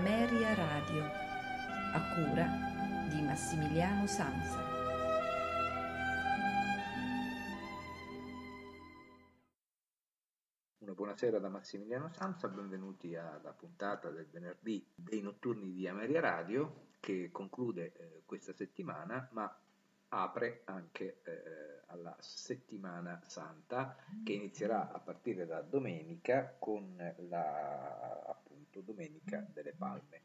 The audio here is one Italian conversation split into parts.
Ameria Radio, a cura di Massimiliano Sanza. Una buonasera da Massimiliano Sanza, benvenuti alla puntata del venerdì dei notturni di Ameria Radio che conclude eh, questa settimana ma apre anche eh, alla settimana santa che inizierà a partire da domenica con la appunto Domenica delle Palme.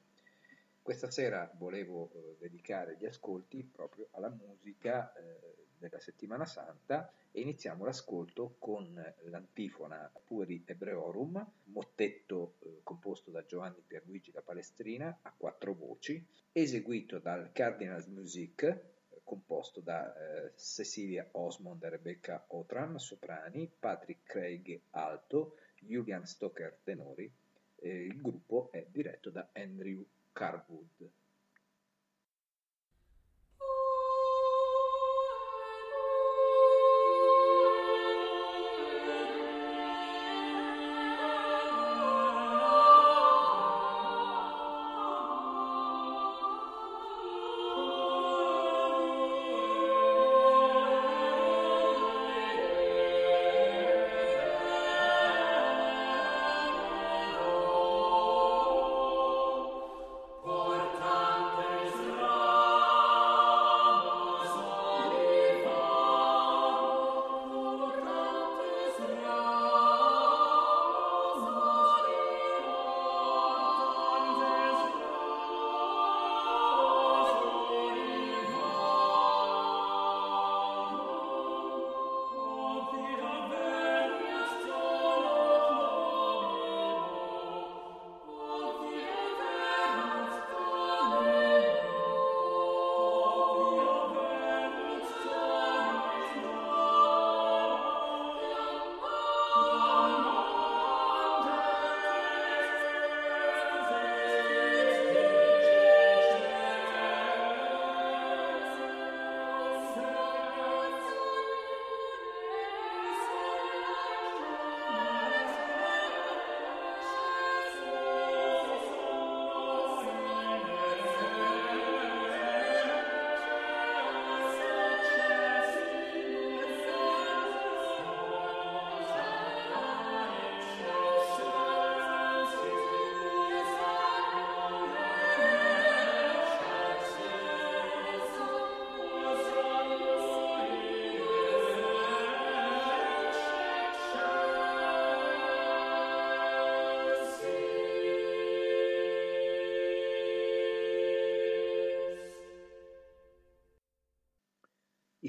Questa sera volevo eh, dedicare gli ascolti proprio alla musica eh, della settimana santa e iniziamo l'ascolto con l'antifona Pueri Ebreorum, mottetto eh, composto da Giovanni Pierluigi da Palestrina a quattro voci, eseguito dal Cardinals Music composto da eh, Cecilia Osmond e Rebecca Otram, soprani, Patrick Craig alto, Julian Stoker tenori. Il gruppo è diretto da Andrew Carwood.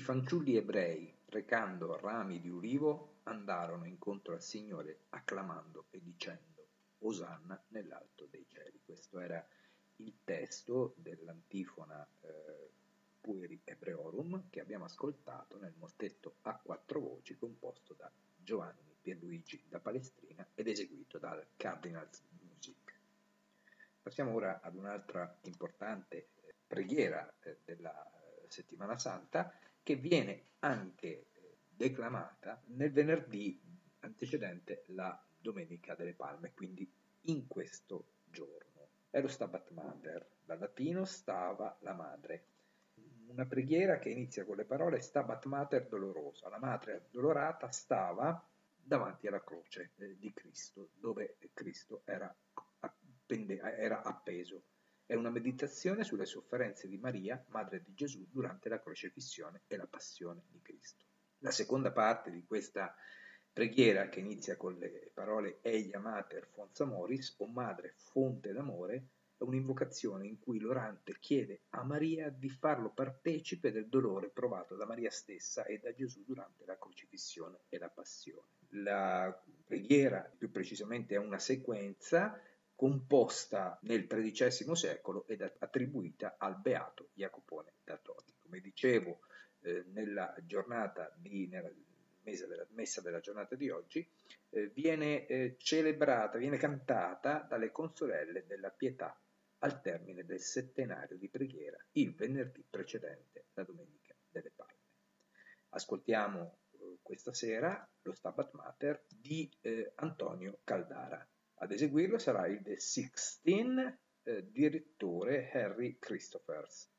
Fanciulli ebrei, recando rami di ulivo, andarono incontro al Signore acclamando e dicendo Osanna nell'alto dei cieli. Questo era il testo dell'antifona eh, Pueri Ebreorum che abbiamo ascoltato nel mottetto a quattro voci composto da Giovanni Pierluigi da Palestrina ed eseguito dal Cardinals Music. Passiamo ora ad un'altra importante eh, preghiera eh, della eh, settimana santa che viene anche eh, declamata nel venerdì antecedente la Domenica delle Palme, quindi in questo giorno. È lo Stabat Mater, dal latino stava la madre. Una preghiera che inizia con le parole Stabat Mater dolorosa. La madre addolorata stava davanti alla croce eh, di Cristo, dove Cristo era, appende, era appeso è una meditazione sulle sofferenze di Maria, madre di Gesù, durante la crocifissione e la passione di Cristo. La seconda parte di questa preghiera, che inizia con le parole Eia Mater Fonza Moris, o Madre Fonte d'amore, è un'invocazione in cui l'orante chiede a Maria di farlo partecipe del dolore provato da Maria stessa e da Gesù durante la crocifissione e la passione. La preghiera, più precisamente, è una sequenza composta nel XIII secolo ed attribuita al beato Jacopone da Todi. Come dicevo eh, nella giornata di, nella della, messa della giornata di oggi, eh, viene eh, celebrata, viene cantata dalle consorelle della pietà al termine del settenario di preghiera il venerdì precedente la domenica delle Palme. Ascoltiamo eh, questa sera lo Stabat Mater di eh, Antonio Caldara. Ad eseguirlo sarà il The Sixteen eh, direttore Harry Christophers.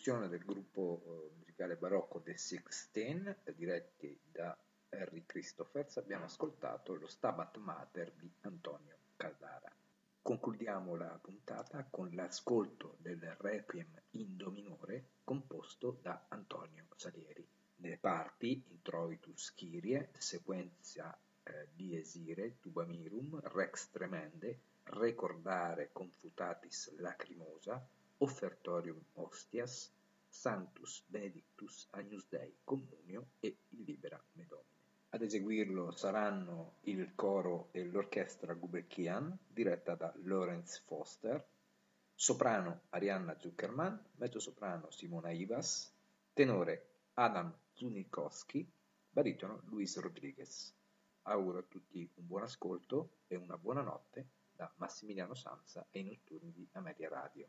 Nell'esecuzione del gruppo eh, musicale barocco The Sixteen, diretti da Harry Christophers, abbiamo ascoltato lo Stabat Mater di Antonio Caldara. Concludiamo la puntata con l'ascolto del Requiem in Do minore composto da Antonio Salieri. Le parti Introitus Kyrie, sequenza eh, di Esire, Tubamirum, Rex Tremende, Recordare Confutatis Lacrimosa, Offertorium Ostias, Sanctus Benedictus Agnus Dei Communio e il Libera Medomine. Ad eseguirlo saranno il coro e l'orchestra Gubeckian, diretta da Lawrence Foster, soprano Arianna Zuckerman, mezzosoprano Simona Ivas, tenore Adam Zunikowski, baritono Luis Rodriguez. Auguro a tutti un buon ascolto e una buona notte da Massimiliano Sanza e i notturni di Ameria Radio.